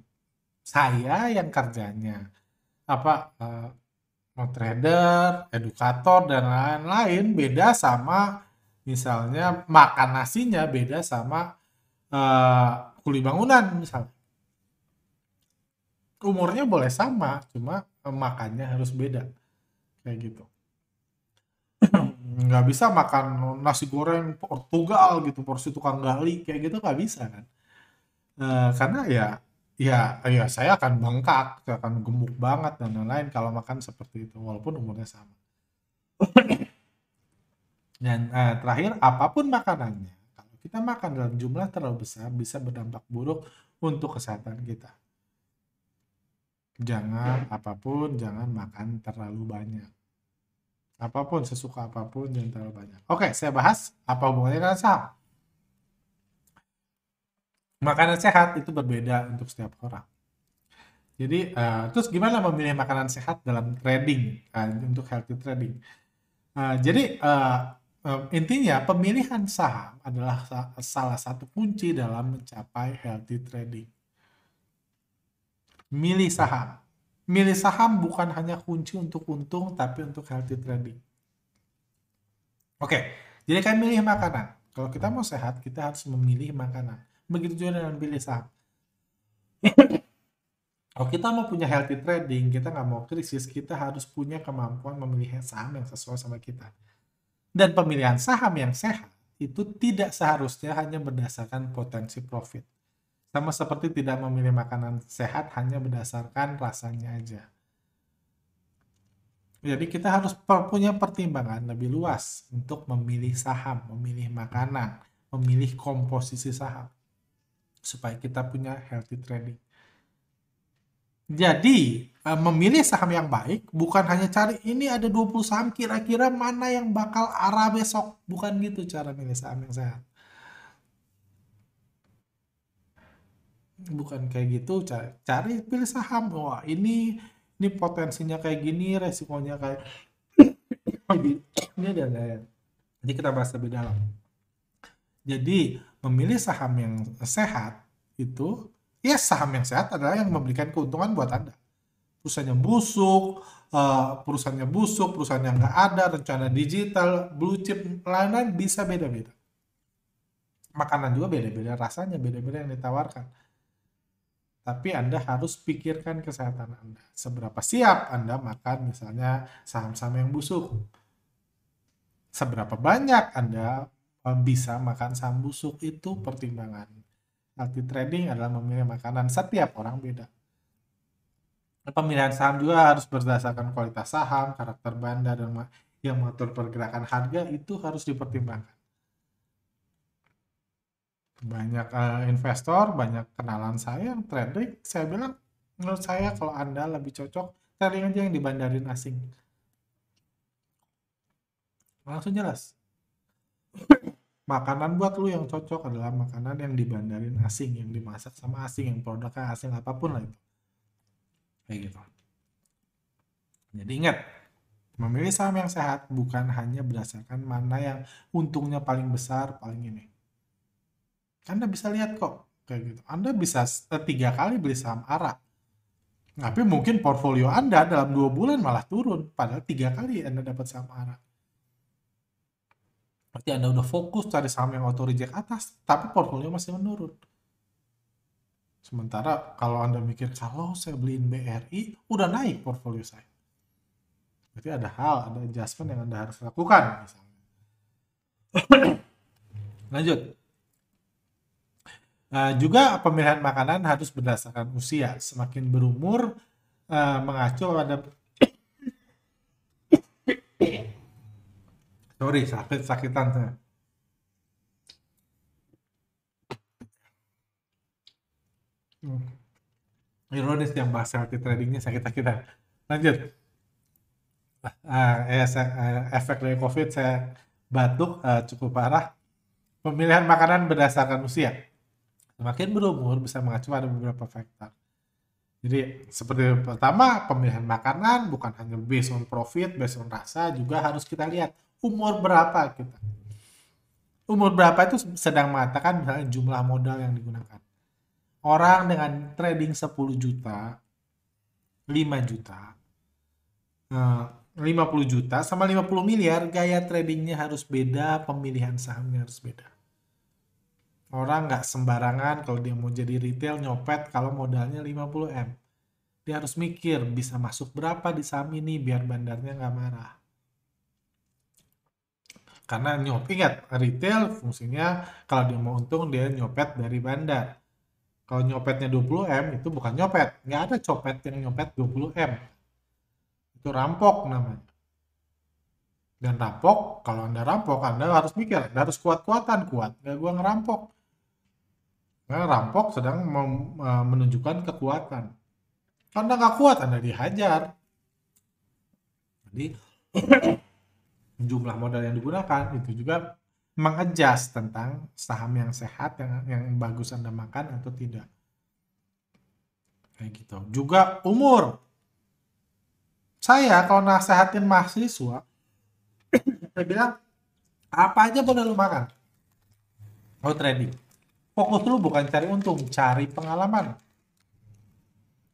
A: saya yang kerjanya apa uh, trader, edukator dan lain-lain beda sama misalnya makan nasinya beda sama uh, kuli bangunan misalnya. Umurnya boleh sama, cuma makannya harus beda. Kayak gitu. nggak bisa makan nasi goreng Portugal gitu, porsi tukang gali, kayak gitu nggak bisa kan. E, karena ya ya ya saya akan bengkak, saya akan gemuk banget dan lain-lain kalau makan seperti itu walaupun umurnya sama. Dan eh, terakhir apa pun makanannya kita makan dalam jumlah terlalu besar bisa berdampak buruk untuk kesehatan kita. Jangan apa pun, jangan makan terlalu banyak. Apa pun, sesuka apa pun, jangan terlalu banyak. Oke, saya bahas apa hubungannya dengan saham. Makanan sehat itu berbeda untuk setiap orang. Jadi, uh, terus gimana memilih makanan sehat dalam trading, uh, untuk healthy trading? Uh, jadi, uh, intinya pemilihan saham adalah salah satu kunci dalam mencapai healthy trading. Milih saham. Milih saham bukan hanya kunci untuk untung, tapi untuk healthy trading. Oke, jadi kan milih makanan. Kalau kita mau sehat, kita harus memilih makanan. Begitu juga dengan pilih saham. Kalau kita mau punya healthy trading, kita nggak mau krisis, kita harus punya kemampuan memilih saham yang sesuai sama kita. Dan pemilihan saham yang sehat itu tidak seharusnya hanya berdasarkan potensi profit. Sama seperti tidak memilih makanan sehat hanya berdasarkan rasanya aja. Jadi kita harus punya pertimbangan lebih luas untuk memilih saham, memilih makanan, memilih komposisi saham. Supaya kita punya healthy trading. Jadi, eh, memilih saham yang baik bukan hanya cari ini ada 20 saham kira-kira mana yang bakal arah besok. Bukan gitu cara milih saham yang sehat. Bukan kayak gitu, cari, cari pilih saham. Wah, ini ini potensinya kayak gini, resikonya kayak ini ada. Jadi kita bahas lebih dalam. Jadi, memilih saham yang sehat itu ya saham yang sehat adalah yang memberikan keuntungan buat Anda. Perusahaannya busuk, uh, perusahaannya busuk, perusahaan yang nggak ada, rencana digital, blue chip, lain-lain bisa beda-beda. Makanan juga beda-beda, rasanya beda-beda yang ditawarkan. Tapi Anda harus pikirkan kesehatan Anda. Seberapa siap Anda makan misalnya saham-saham yang busuk. Seberapa banyak Anda eh, bisa makan saham busuk itu pertimbangan Healthy trading adalah memilih makanan. Setiap orang beda. Pemilihan saham juga harus berdasarkan kualitas saham, karakter banda, dan yang mengatur pergerakan harga itu harus dipertimbangkan. Banyak uh, investor, banyak kenalan saya yang trading, saya bilang menurut saya kalau Anda lebih cocok trading aja yang di bandarin asing. Langsung jelas makanan buat lu yang cocok adalah makanan yang dibandarin asing, yang dimasak sama asing, yang produknya asing apa pun lah itu. Kayak gitu. Jadi ingat, Memilih saham yang sehat bukan hanya berdasarkan mana yang untungnya paling besar, paling ini. Anda bisa lihat kok kayak gitu. Anda bisa tiga kali beli saham ARA. Tapi mungkin portfolio Anda dalam dua bulan malah turun. Padahal tiga kali Anda dapat saham ARA. Berarti Anda udah fokus cari saham yang auto reject atas, tapi portfolio masih menurun. Sementara kalau Anda mikir, kalau saya beliin BRI, udah naik portfolio saya. Berarti ada hal, ada adjustment yang Anda harus lakukan. Misalnya. Lanjut. Uh, juga pemilihan makanan harus berdasarkan usia. Semakin berumur, uh, mengacu pada sorry sakit sakitan saya. Hmm. ironis yang bahas healthy tradingnya sakit sakitan lanjut. Uh, eh, saya, uh, efek dari covid saya batuk uh, cukup parah. Pemilihan makanan berdasarkan usia. Semakin berumur bisa mengacu pada beberapa faktor. Jadi seperti pertama pemilihan makanan bukan hanya based on profit, based on rasa juga harus kita lihat umur berapa kita. Umur berapa itu sedang mengatakan misalnya jumlah modal yang digunakan. Orang dengan trading 10 juta, 5 juta, 50 eh, juta sama 50 miliar, gaya tradingnya harus beda, pemilihan sahamnya harus beda. Orang nggak sembarangan kalau dia mau jadi retail nyopet kalau modalnya 50 M. Dia harus mikir bisa masuk berapa di saham ini biar bandarnya nggak marah karena nyop ingat retail fungsinya kalau dia mau untung dia nyopet dari bandar. Kalau nyopetnya 20 M itu bukan nyopet. Nggak ada copet yang nyopet 20 M. Itu rampok namanya. Dan rampok kalau anda rampok anda harus mikir anda harus kuat-kuatan kuat. Nggak gua ngerampok. Nah, rampok sedang e, menunjukkan kekuatan. Anda nggak kuat anda dihajar. Jadi jumlah modal yang digunakan itu juga mengadjust tentang saham yang sehat yang yang bagus Anda makan atau tidak. Kayak gitu. Juga umur. Saya kalau nasehatin mahasiswa saya bilang apa aja boleh lu makan. Oh trading. Fokus lu bukan cari untung, cari pengalaman.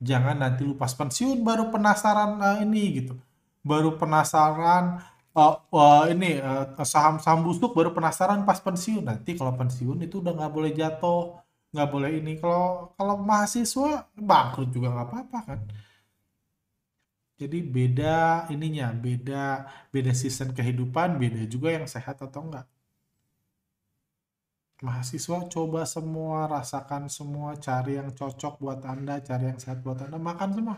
A: Jangan nanti lu pas pensiun baru penasaran uh, ini gitu. Baru penasaran uh, uh, ini saham-saham busuk baru penasaran pas pensiun. Nanti kalau pensiun itu udah nggak boleh jatuh nggak boleh ini. Kalau kalau mahasiswa bangkrut juga nggak apa-apa kan. Jadi beda ininya beda beda season kehidupan beda juga yang sehat atau enggak mahasiswa coba semua rasakan semua cari yang cocok buat anda cari yang sehat buat anda makan semua.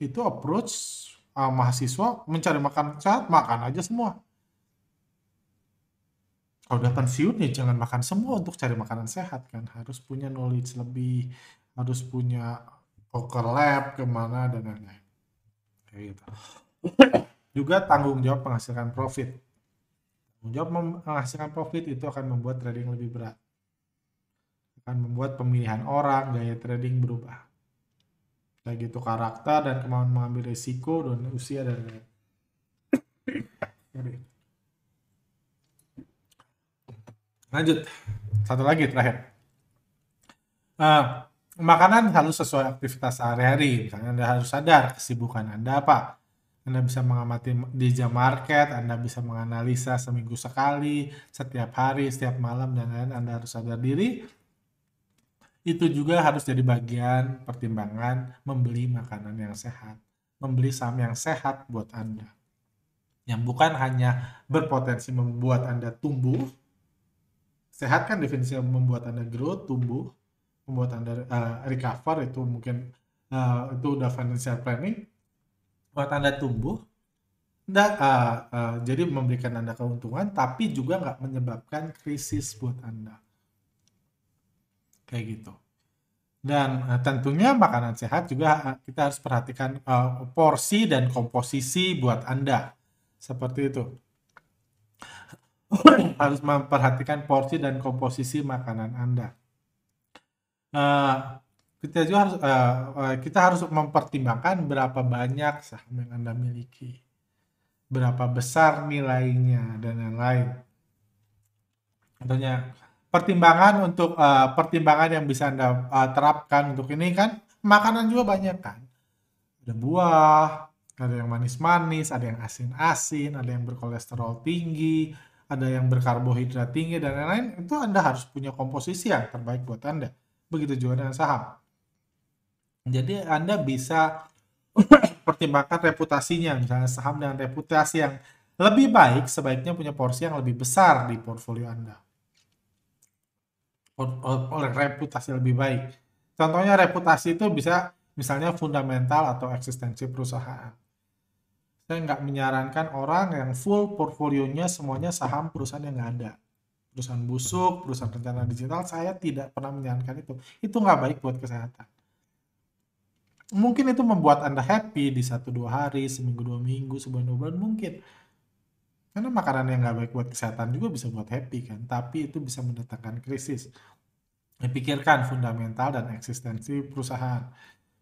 A: Itu approach uh, mahasiswa mencari makan sehat makan aja semua. Kalau udah pensiun ya jangan makan semua untuk cari makanan sehat kan. Harus punya knowledge lebih harus punya ke lab ke mana dan lain-lain. Kayak gitu. Juga tanggung jawab menghasilkan profit. Tanggung jawab menghasilkan profit itu akan membuat trading lebih berat. Akan membuat pemilihan orang gaya trading berubah kayak gitu karakter dan kemauan mengambil risiko dan usia dan lanjut. Satu lagi terakhir. Uh, makanan harus sesuai aktivitas sehari-hari. Misalnya anda harus sadar kesibukan anda apa. Anda bisa mengamati di jam market, Anda bisa menganalisa seminggu sekali, setiap hari, setiap malam, dan lain-lain. Anda harus sadar diri itu juga harus jadi bagian pertimbangan membeli makanan yang sehat, membeli saham yang sehat buat Anda. Yang bukan hanya berpotensi membuat Anda tumbuh, sehat kan definisinya membuat Anda grow, tumbuh, membuat Anda uh, recover itu mungkin uh, itu udah financial planning, buat Anda tumbuh, Nggak, uh, uh, jadi memberikan Anda keuntungan, tapi juga nggak menyebabkan krisis buat Anda kayak gitu. Dan uh, tentunya makanan sehat juga uh, kita harus perhatikan uh, porsi dan komposisi buat anda. Seperti itu. Harus memperhatikan porsi dan komposisi makanan anda. Uh, kita juga harus uh, kita harus mempertimbangkan berapa banyak saham yang anda miliki. Berapa besar nilainya dan lain-lain. Contohnya pertimbangan untuk uh, pertimbangan yang bisa anda uh, terapkan untuk ini kan makanan juga banyak kan. Ada buah, ada yang manis-manis, ada yang asin-asin, ada yang berkolesterol tinggi, ada yang berkarbohidrat tinggi dan lain-lain. Itu anda harus punya komposisi yang terbaik buat anda. Begitu juga dengan saham. Jadi anda bisa pertimbangkan reputasinya misalnya saham dengan reputasi yang lebih baik sebaiknya punya porsi yang lebih besar di portfolio Anda oleh reputasi lebih baik contohnya reputasi itu bisa misalnya fundamental atau eksistensi perusahaan saya nggak menyarankan orang yang full portfolionya semuanya saham perusahaan yang nggak ada perusahaan busuk, perusahaan rencana digital, saya tidak pernah menyarankan itu. Itu nggak baik buat kesehatan mungkin itu membuat Anda happy di satu dua hari, seminggu dua minggu, sebulan dua bulan mungkin. Karena makanan yang nggak baik buat kesehatan juga bisa buat happy kan, tapi itu bisa mendatangkan krisis. Pikirkan fundamental dan eksistensi perusahaan.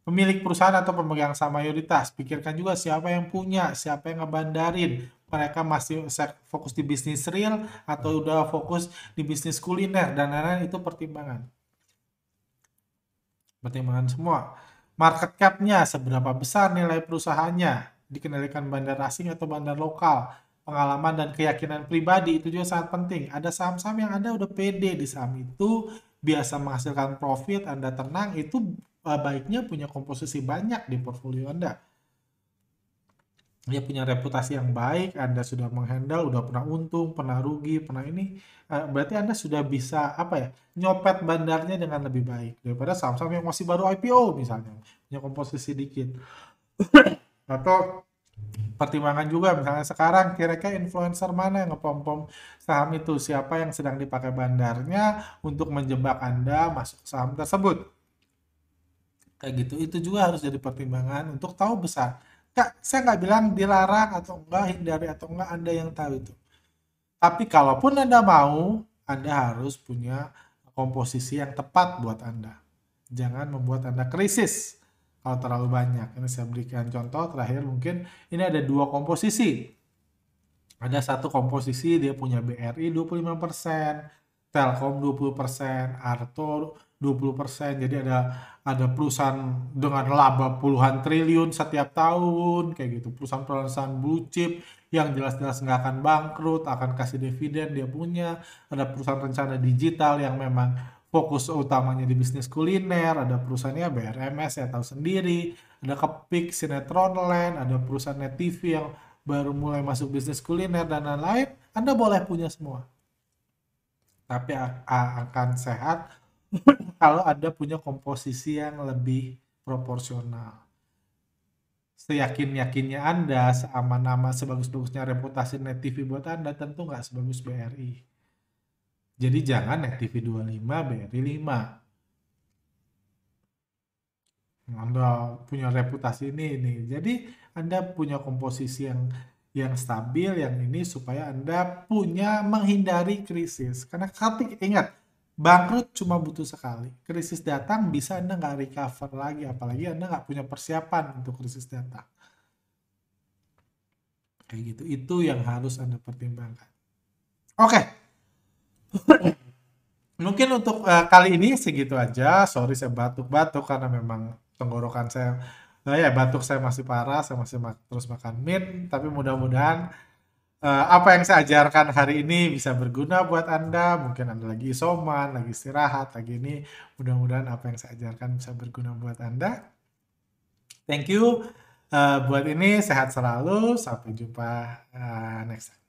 A: Pemilik perusahaan atau pemegang saham mayoritas, pikirkan juga siapa yang punya, siapa yang ngebandarin. Mereka masih fokus di bisnis real atau udah fokus di bisnis kuliner dan lain-lain itu pertimbangan. Pertimbangan semua market cap-nya, seberapa besar nilai perusahaannya, dikendalikan bandar asing atau bandar lokal, pengalaman dan keyakinan pribadi itu juga sangat penting. Ada saham-saham yang Anda udah pede di saham itu, biasa menghasilkan profit, Anda tenang, itu eh, baiknya punya komposisi banyak di portfolio Anda dia punya reputasi yang baik, Anda sudah menghandle, udah pernah untung, pernah rugi, pernah ini, uh, berarti Anda sudah bisa apa ya, nyopet bandarnya dengan lebih baik daripada saham-saham yang masih baru IPO misalnya, punya komposisi dikit. Atau pertimbangan juga misalnya sekarang kira-kira influencer mana yang ngepom-pom saham itu, siapa yang sedang dipakai bandarnya untuk menjebak Anda masuk saham tersebut. Kayak gitu, itu juga harus jadi pertimbangan untuk tahu besar Kak, saya nggak bilang dilarang atau enggak, hindari atau enggak, Anda yang tahu itu. Tapi kalaupun Anda mau, Anda harus punya komposisi yang tepat buat Anda. Jangan membuat Anda krisis kalau terlalu banyak. Ini saya berikan contoh terakhir mungkin ini ada dua komposisi. Ada satu komposisi dia punya BRI 25%, Telkom 20%, Arto 20%. Jadi ada ada perusahaan dengan laba puluhan triliun setiap tahun kayak gitu. Perusahaan-perusahaan blue chip yang jelas-jelas nggak akan bangkrut, akan kasih dividen dia punya. Ada perusahaan rencana digital yang memang fokus utamanya di bisnis kuliner, ada perusahaannya BRMS ya tahu sendiri, ada Kepik, Sinetron Land, ada perusahaan Net TV yang baru mulai masuk bisnis kuliner dan lain-lain, Anda boleh punya semua. Tapi akan sehat kalau ada punya komposisi yang lebih proporsional. Seyakin-yakinnya Anda, seaman nama, sebagus-bagusnya reputasi Net TV buat Anda, tentu nggak sebagus BRI. Jadi jangan TV 25, BRI 5. Anda punya reputasi ini, ini. Jadi Anda punya komposisi yang yang stabil, yang ini supaya Anda punya menghindari krisis. Karena ketika ingat, Bangkrut cuma butuh sekali. Krisis datang bisa Anda nggak recover lagi, apalagi Anda nggak punya persiapan untuk krisis datang. Kayak gitu. Itu yang harus Anda pertimbangkan. Oke. Okay. Mungkin untuk uh, kali ini segitu aja. Sorry saya batuk-batuk karena memang tenggorokan saya Nah ya batuk saya masih parah, saya masih mak terus makan min, tapi mudah-mudahan uh, apa yang saya ajarkan hari ini bisa berguna buat Anda. Mungkin Anda lagi isoman, lagi istirahat, lagi ini. Mudah-mudahan apa yang saya ajarkan bisa berguna buat Anda. Thank you. Uh, buat ini sehat selalu. Sampai jumpa uh, next time.